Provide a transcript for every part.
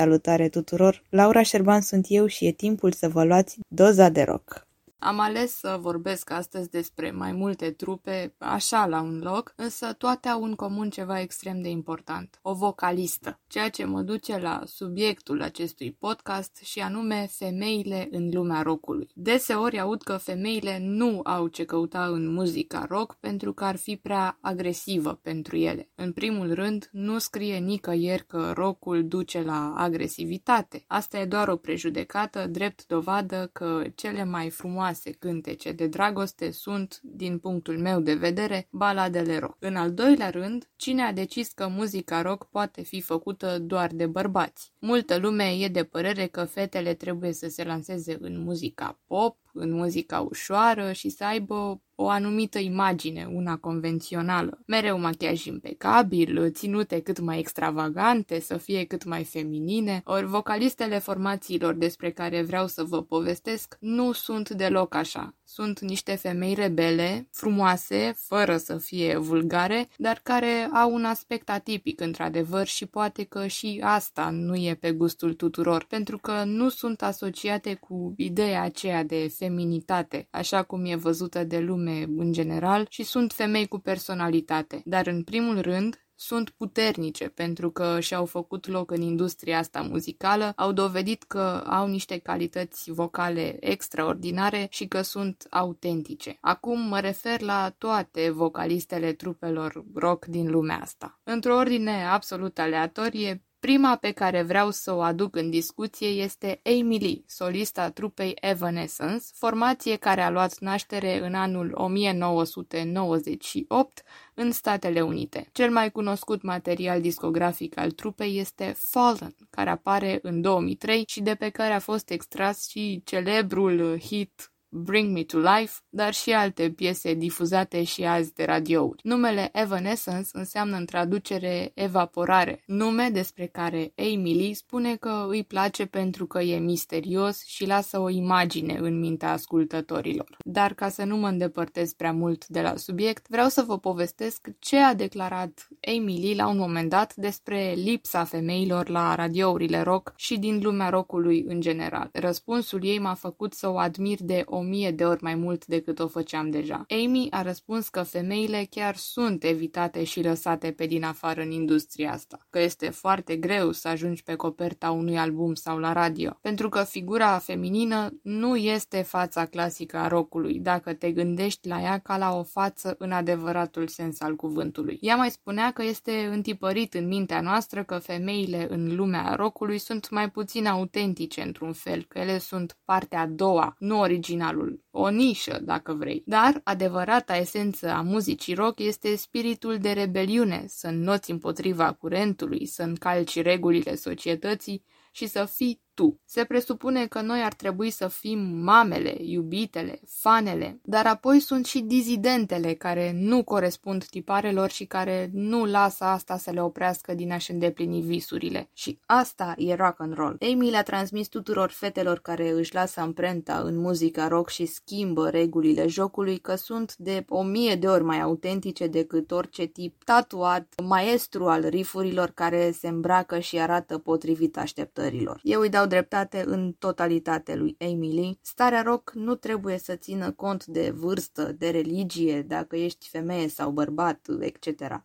Salutare tuturor! Laura Șerban sunt eu și e timpul să vă luați doza de rock. Am ales să vorbesc astăzi despre mai multe trupe, așa la un loc, însă toate au în comun ceva extrem de important, o vocalistă, ceea ce mă duce la subiectul acestui podcast și anume femeile în lumea rockului. Deseori aud că femeile nu au ce căuta în muzica rock pentru că ar fi prea agresivă pentru ele. În primul rând, nu scrie nicăieri că rockul duce la agresivitate. Asta e doar o prejudecată, drept dovadă că cele mai frumoase frumoase cântece de dragoste sunt, din punctul meu de vedere, baladele rock. În al doilea rând, cine a decis că muzica rock poate fi făcută doar de bărbați? Multă lume e de părere că fetele trebuie să se lanseze în muzica pop, în muzica ușoară și să aibă o anumită imagine, una convențională. Mereu machiaj impecabil, ținute cât mai extravagante, să fie cât mai feminine, ori vocalistele formațiilor despre care vreau să vă povestesc nu sunt deloc așa. Sunt niște femei rebele, frumoase, fără să fie vulgare, dar care au un aspect atipic într-adevăr și poate că și asta nu e pe gustul tuturor, pentru că nu sunt asociate cu ideea aceea de feminitate, așa cum e văzută de lume în general, și sunt femei cu personalitate. Dar în primul rând, sunt puternice pentru că și-au făcut loc în industria asta muzicală, au dovedit că au niște calități vocale extraordinare și că sunt autentice. Acum mă refer la toate vocalistele trupelor rock din lumea asta. Într-o ordine absolut aleatorie, Prima pe care vreau să o aduc în discuție este Amy Lee, solista trupei Evanescence, formație care a luat naștere în anul 1998 în Statele Unite. Cel mai cunoscut material discografic al trupei este Fallen, care apare în 2003 și de pe care a fost extras și celebrul hit Bring Me to Life, dar și alte piese difuzate și azi de radiouri. Numele Evanescence înseamnă în traducere evaporare, nume despre care Amy Lee spune că îi place pentru că e misterios și lasă o imagine în mintea ascultătorilor. Dar ca să nu mă îndepărtez prea mult de la subiect, vreau să vă povestesc ce a declarat Amy Lee la un moment dat despre lipsa femeilor la radiourile rock și din lumea rockului în general. Răspunsul ei m-a făcut să o admir de o mie de ori mai mult decât o făceam deja. Amy a răspuns că femeile chiar sunt evitate și lăsate pe din afară în industria asta, că este foarte greu să ajungi pe coperta unui album sau la radio, pentru că figura feminină nu este fața clasică a rockului, dacă te gândești la ea ca la o față în adevăratul sens al cuvântului. Ea mai spunea că este întipărit în mintea noastră că femeile în lumea rockului sunt mai puțin autentice într-un fel, că ele sunt partea a doua, nu originală originalul, o nișă, dacă vrei. Dar adevărata esență a muzicii rock este spiritul de rebeliune, să înnoți împotriva curentului, să încalci regulile societății și să fii tu. Se presupune că noi ar trebui să fim mamele, iubitele, fanele, dar apoi sunt și dizidentele care nu corespund tiparelor și care nu lasă asta să le oprească din a-și îndeplini visurile. Și asta e rock and roll. Amy le-a transmis tuturor fetelor care își lasă amprenta în muzica rock și schimbă regulile jocului că sunt de o mie de ori mai autentice decât orice tip tatuat, maestru al rifurilor care se îmbracă și arată potrivit așteptărilor. Eu îi dau dreptate în totalitate lui Emily. Starea rock nu trebuie să țină cont de vârstă, de religie, dacă ești femeie sau bărbat, etc.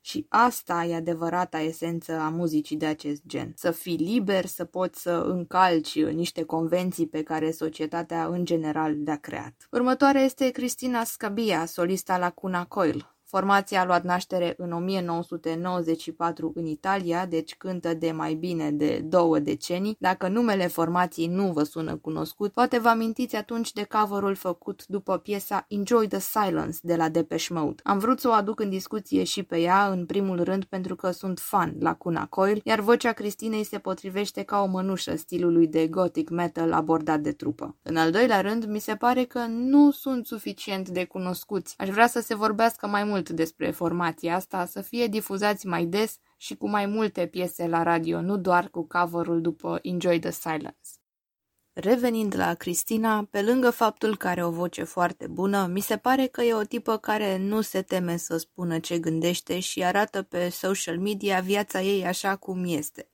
Și asta e adevărata esență a muzicii de acest gen. Să fii liber, să poți să încalci niște convenții pe care societatea în general le-a creat. Următoarea este Cristina Scabia, solista la Cuna Coil. Formația a luat naștere în 1994 în Italia, deci cântă de mai bine de două decenii. Dacă numele formației nu vă sună cunoscut, poate vă amintiți atunci de coverul făcut după piesa Enjoy the Silence de la Depeche Mode. Am vrut să o aduc în discuție și pe ea, în primul rând pentru că sunt fan la Cuna Coil, iar vocea Cristinei se potrivește ca o mănușă stilului de gothic metal abordat de trupă. În al doilea rând, mi se pare că nu sunt suficient de cunoscuți. Aș vrea să se vorbească mai mult mult despre formația asta, să fie difuzați mai des și cu mai multe piese la radio, nu doar cu cover după Enjoy the Silence. Revenind la Cristina, pe lângă faptul că are o voce foarte bună, mi se pare că e o tipă care nu se teme să spună ce gândește și arată pe social media viața ei așa cum este.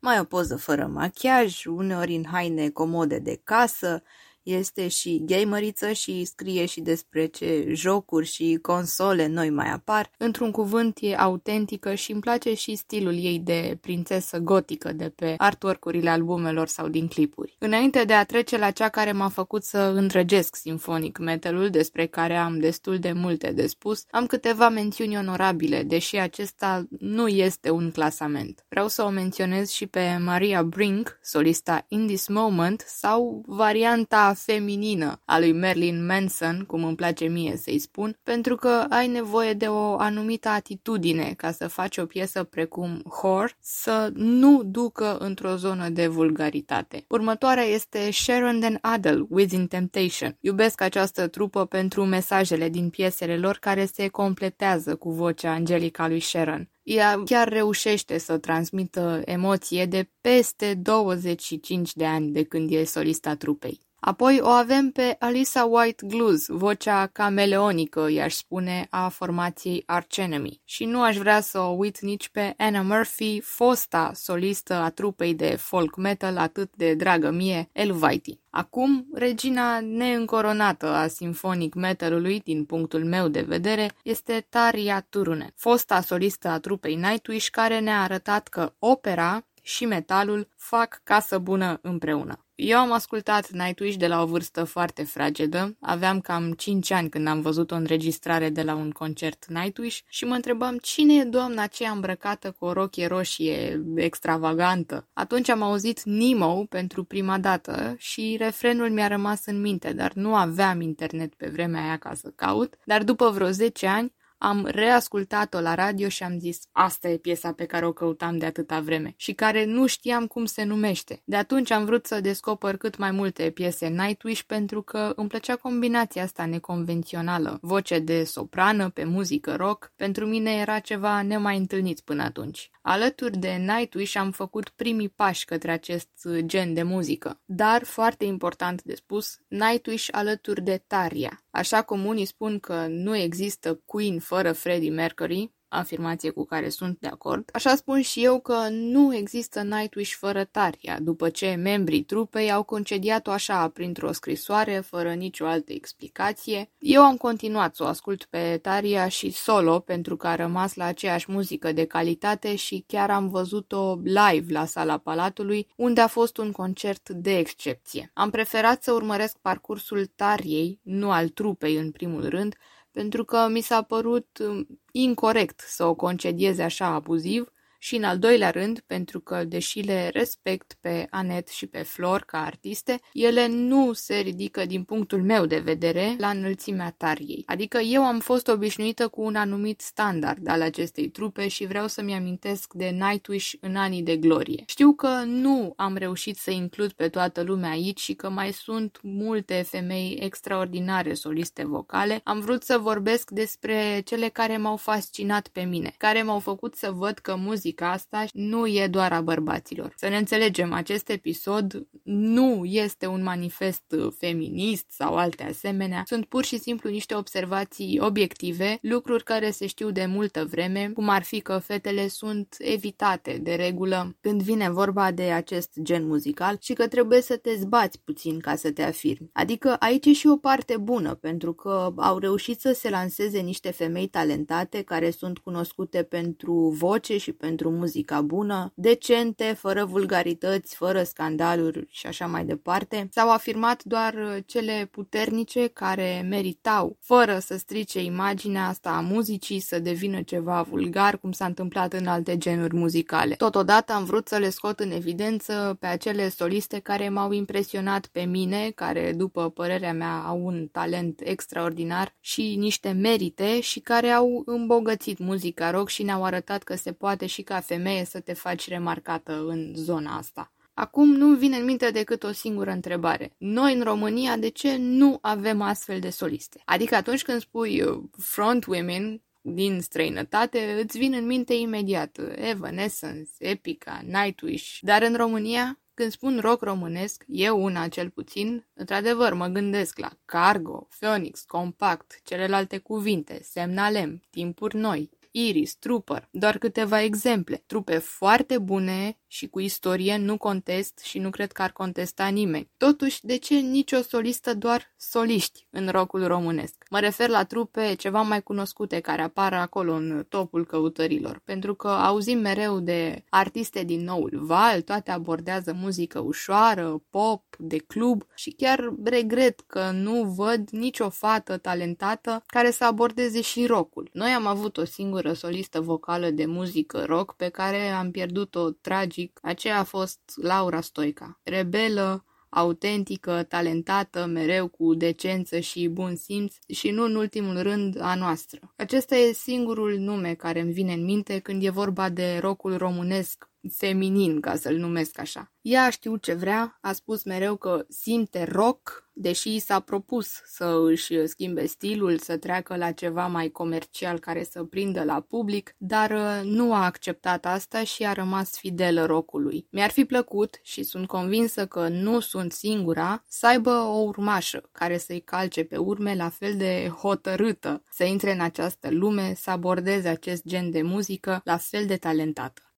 mai o poză fără machiaj, uneori în haine comode de casă, este și gameriță și scrie și despre ce jocuri și console noi mai apar. Într-un cuvânt e autentică și îmi place și stilul ei de prințesă gotică de pe artwork-urile albumelor sau din clipuri. Înainte de a trece la cea care m-a făcut să îndrăgesc sinfonic metalul, despre care am destul de multe de spus, am câteva mențiuni onorabile, deși acesta nu este un clasament. Vreau să o menționez și pe Maria Brink, solista In This Moment, sau varianta feminină a lui Marilyn Manson, cum îmi place mie să-i spun, pentru că ai nevoie de o anumită atitudine ca să faci o piesă precum Whore să nu ducă într-o zonă de vulgaritate. Următoarea este Sharon Dan Adel, Within Temptation. Iubesc această trupă pentru mesajele din piesele lor care se completează cu vocea angelica lui Sharon ea chiar reușește să transmită emoție de peste 25 de ani de când e solista trupei. Apoi o avem pe Alisa White Glues, vocea cameleonică, i-aș spune, a formației Arch Enemy. Și nu aș vrea să o uit nici pe Anna Murphy, fosta solistă a trupei de folk metal atât de dragă mie, Elvite. Acum, regina neîncoronată a sinfonic metalului, din punctul meu de vedere, este Taria Turunen, fosta solistă a trupei Nightwish, care ne-a arătat că opera și metalul fac casă bună împreună. Eu am ascultat Nightwish de la o vârstă foarte fragedă, aveam cam 5 ani când am văzut o înregistrare de la un concert Nightwish și mă întrebam cine e doamna aceea îmbrăcată cu o rochie roșie extravagantă. Atunci am auzit Nemo pentru prima dată și refrenul mi-a rămas în minte, dar nu aveam internet pe vremea aia ca să caut, dar după vreo 10 ani am reascultat-o la radio și am zis, asta e piesa pe care o căutam de atâta vreme și care nu știam cum se numește. De atunci am vrut să descoper cât mai multe piese Nightwish pentru că îmi plăcea combinația asta neconvențională. Voce de soprană pe muzică rock, pentru mine era ceva nemai întâlnit până atunci. Alături de Nightwish am făcut primii pași către acest gen de muzică. Dar, foarte important de spus, Nightwish alături de Taria. Așa cum unii spun că nu există Queen fără Freddie Mercury, afirmație cu care sunt de acord. Așa spun și eu că nu există Nightwish fără Taria, după ce membrii trupei au concediat-o așa printr-o scrisoare, fără nicio altă explicație. Eu am continuat să o ascult pe Taria și solo, pentru că a rămas la aceeași muzică de calitate și chiar am văzut-o live la sala Palatului, unde a fost un concert de excepție. Am preferat să urmăresc parcursul Tariei, nu al trupei în primul rând, pentru că mi s-a părut um, incorrect să o concedieze așa abuziv și în al doilea rând, pentru că, deși le respect pe Anet și pe Flor ca artiste, ele nu se ridică din punctul meu de vedere la înălțimea tariei. Adică eu am fost obișnuită cu un anumit standard al acestei trupe și vreau să-mi amintesc de Nightwish în anii de glorie. Știu că nu am reușit să includ pe toată lumea aici și că mai sunt multe femei extraordinare soliste vocale. Am vrut să vorbesc despre cele care m-au fascinat pe mine, care m-au făcut să văd că muzica muzica asta nu e doar a bărbaților. Să ne înțelegem, acest episod nu este un manifest feminist sau alte asemenea, sunt pur și simplu niște observații obiective, lucruri care se știu de multă vreme, cum ar fi că fetele sunt evitate de regulă când vine vorba de acest gen muzical și că trebuie să te zbați puțin ca să te afirmi. Adică aici e și o parte bună, pentru că au reușit să se lanseze niște femei talentate care sunt cunoscute pentru voce și pentru pentru muzica bună, decente, fără vulgarități, fără scandaluri și așa mai departe. S-au afirmat doar cele puternice care meritau, fără să strice imaginea asta a muzicii, să devină ceva vulgar, cum s-a întâmplat în alte genuri muzicale. Totodată am vrut să le scot în evidență pe acele soliste care m-au impresionat pe mine, care, după părerea mea, au un talent extraordinar și niște merite și care au îmbogățit muzica rock și ne-au arătat că se poate și ca femeie să te faci remarcată în zona asta. Acum nu vine în minte decât o singură întrebare. Noi în România de ce nu avem astfel de soliste? Adică atunci când spui uh, front women din străinătate, îți vin în minte imediat uh, Evanescence, Epica, Nightwish, dar în România când spun rock românesc, eu una cel puțin, într-adevăr mă gândesc la Cargo, Phoenix, Compact, celelalte cuvinte, Semnalem, Timpuri Noi, Iris, Trooper, doar câteva exemple. Trupe foarte bune și cu istorie nu contest și nu cred că ar contesta nimeni. Totuși, de ce nicio solistă doar soliști în rockul românesc? Mă refer la trupe ceva mai cunoscute care apar acolo în topul căutărilor, pentru că auzim mereu de artiste din noul val, toate abordează muzică ușoară, pop, de club și chiar regret că nu văd nicio fată talentată care să abordeze și rockul. Noi am avut o singură solistă vocală de muzică rock pe care am pierdut-o tragic. Aceea a fost Laura Stoica. Rebelă, autentică, talentată, mereu cu decență și bun simț și nu în ultimul rând a noastră. Acesta e singurul nume care îmi vine în minte când e vorba de rocul românesc feminin, ca să-l numesc așa. Ea a știut ce vrea, a spus mereu că simte rock, deși s-a propus să își schimbe stilul, să treacă la ceva mai comercial care să prindă la public, dar uh, nu a acceptat asta și a rămas fidelă rockului. Mi-ar fi plăcut și sunt convinsă că nu sunt singura să aibă o urmașă care să-i calce pe urme la fel de hotărâtă să intre în această lume, să abordeze acest gen de muzică la fel de talentată.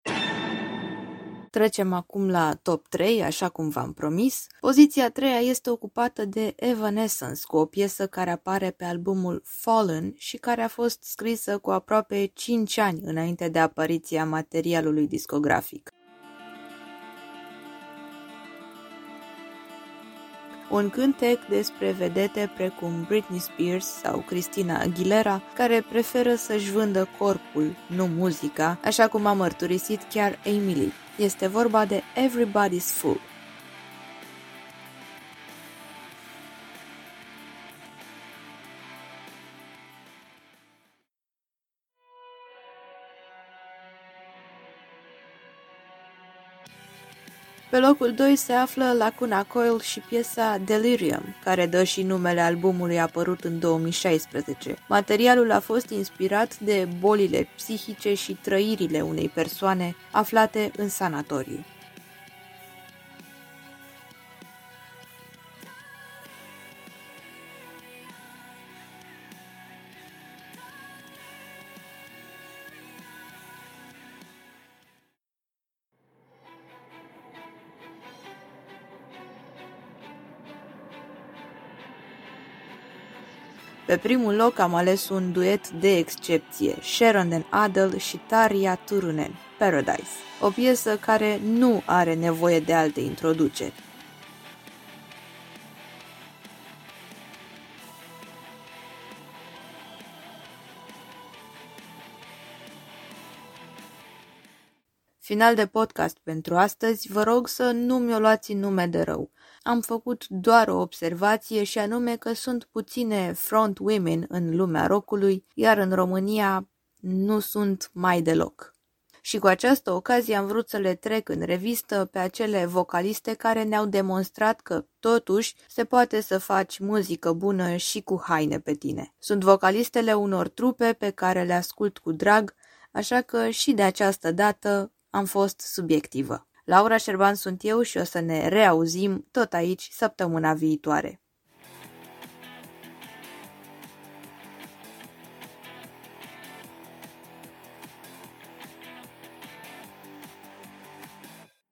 Trecem acum la top 3, așa cum v-am promis. Poziția 3 este ocupată de Evanescence, cu o piesă care apare pe albumul Fallen și care a fost scrisă cu aproape 5 ani înainte de apariția materialului discografic. Un cântec despre vedete precum Britney Spears sau Christina Aguilera, care preferă să-și vândă corpul, nu muzica, așa cum a mărturisit chiar Emily. Este vorba de Everybody's Fool. Pe locul 2 se află Lacuna Coil și piesa Delirium, care dă și numele albumului apărut în 2016. Materialul a fost inspirat de bolile psihice și trăirile unei persoane aflate în sanatoriu. Pe primul loc am ales un duet de excepție, Sharon den Adel și Tarja Turunen, Paradise, o piesă care nu are nevoie de alte introduceri. Final de podcast pentru astăzi, vă rog să nu mi-o luați în nume de rău. Am făcut doar o observație și anume că sunt puține front women în lumea rockului, iar în România nu sunt mai deloc. Și cu această ocazie am vrut să le trec în revistă pe acele vocaliste care ne-au demonstrat că, totuși, se poate să faci muzică bună și cu haine pe tine. Sunt vocalistele unor trupe pe care le ascult cu drag, așa că și de această dată am fost subiectivă. Laura Șerban sunt eu și o să ne reauzim tot aici săptămâna viitoare.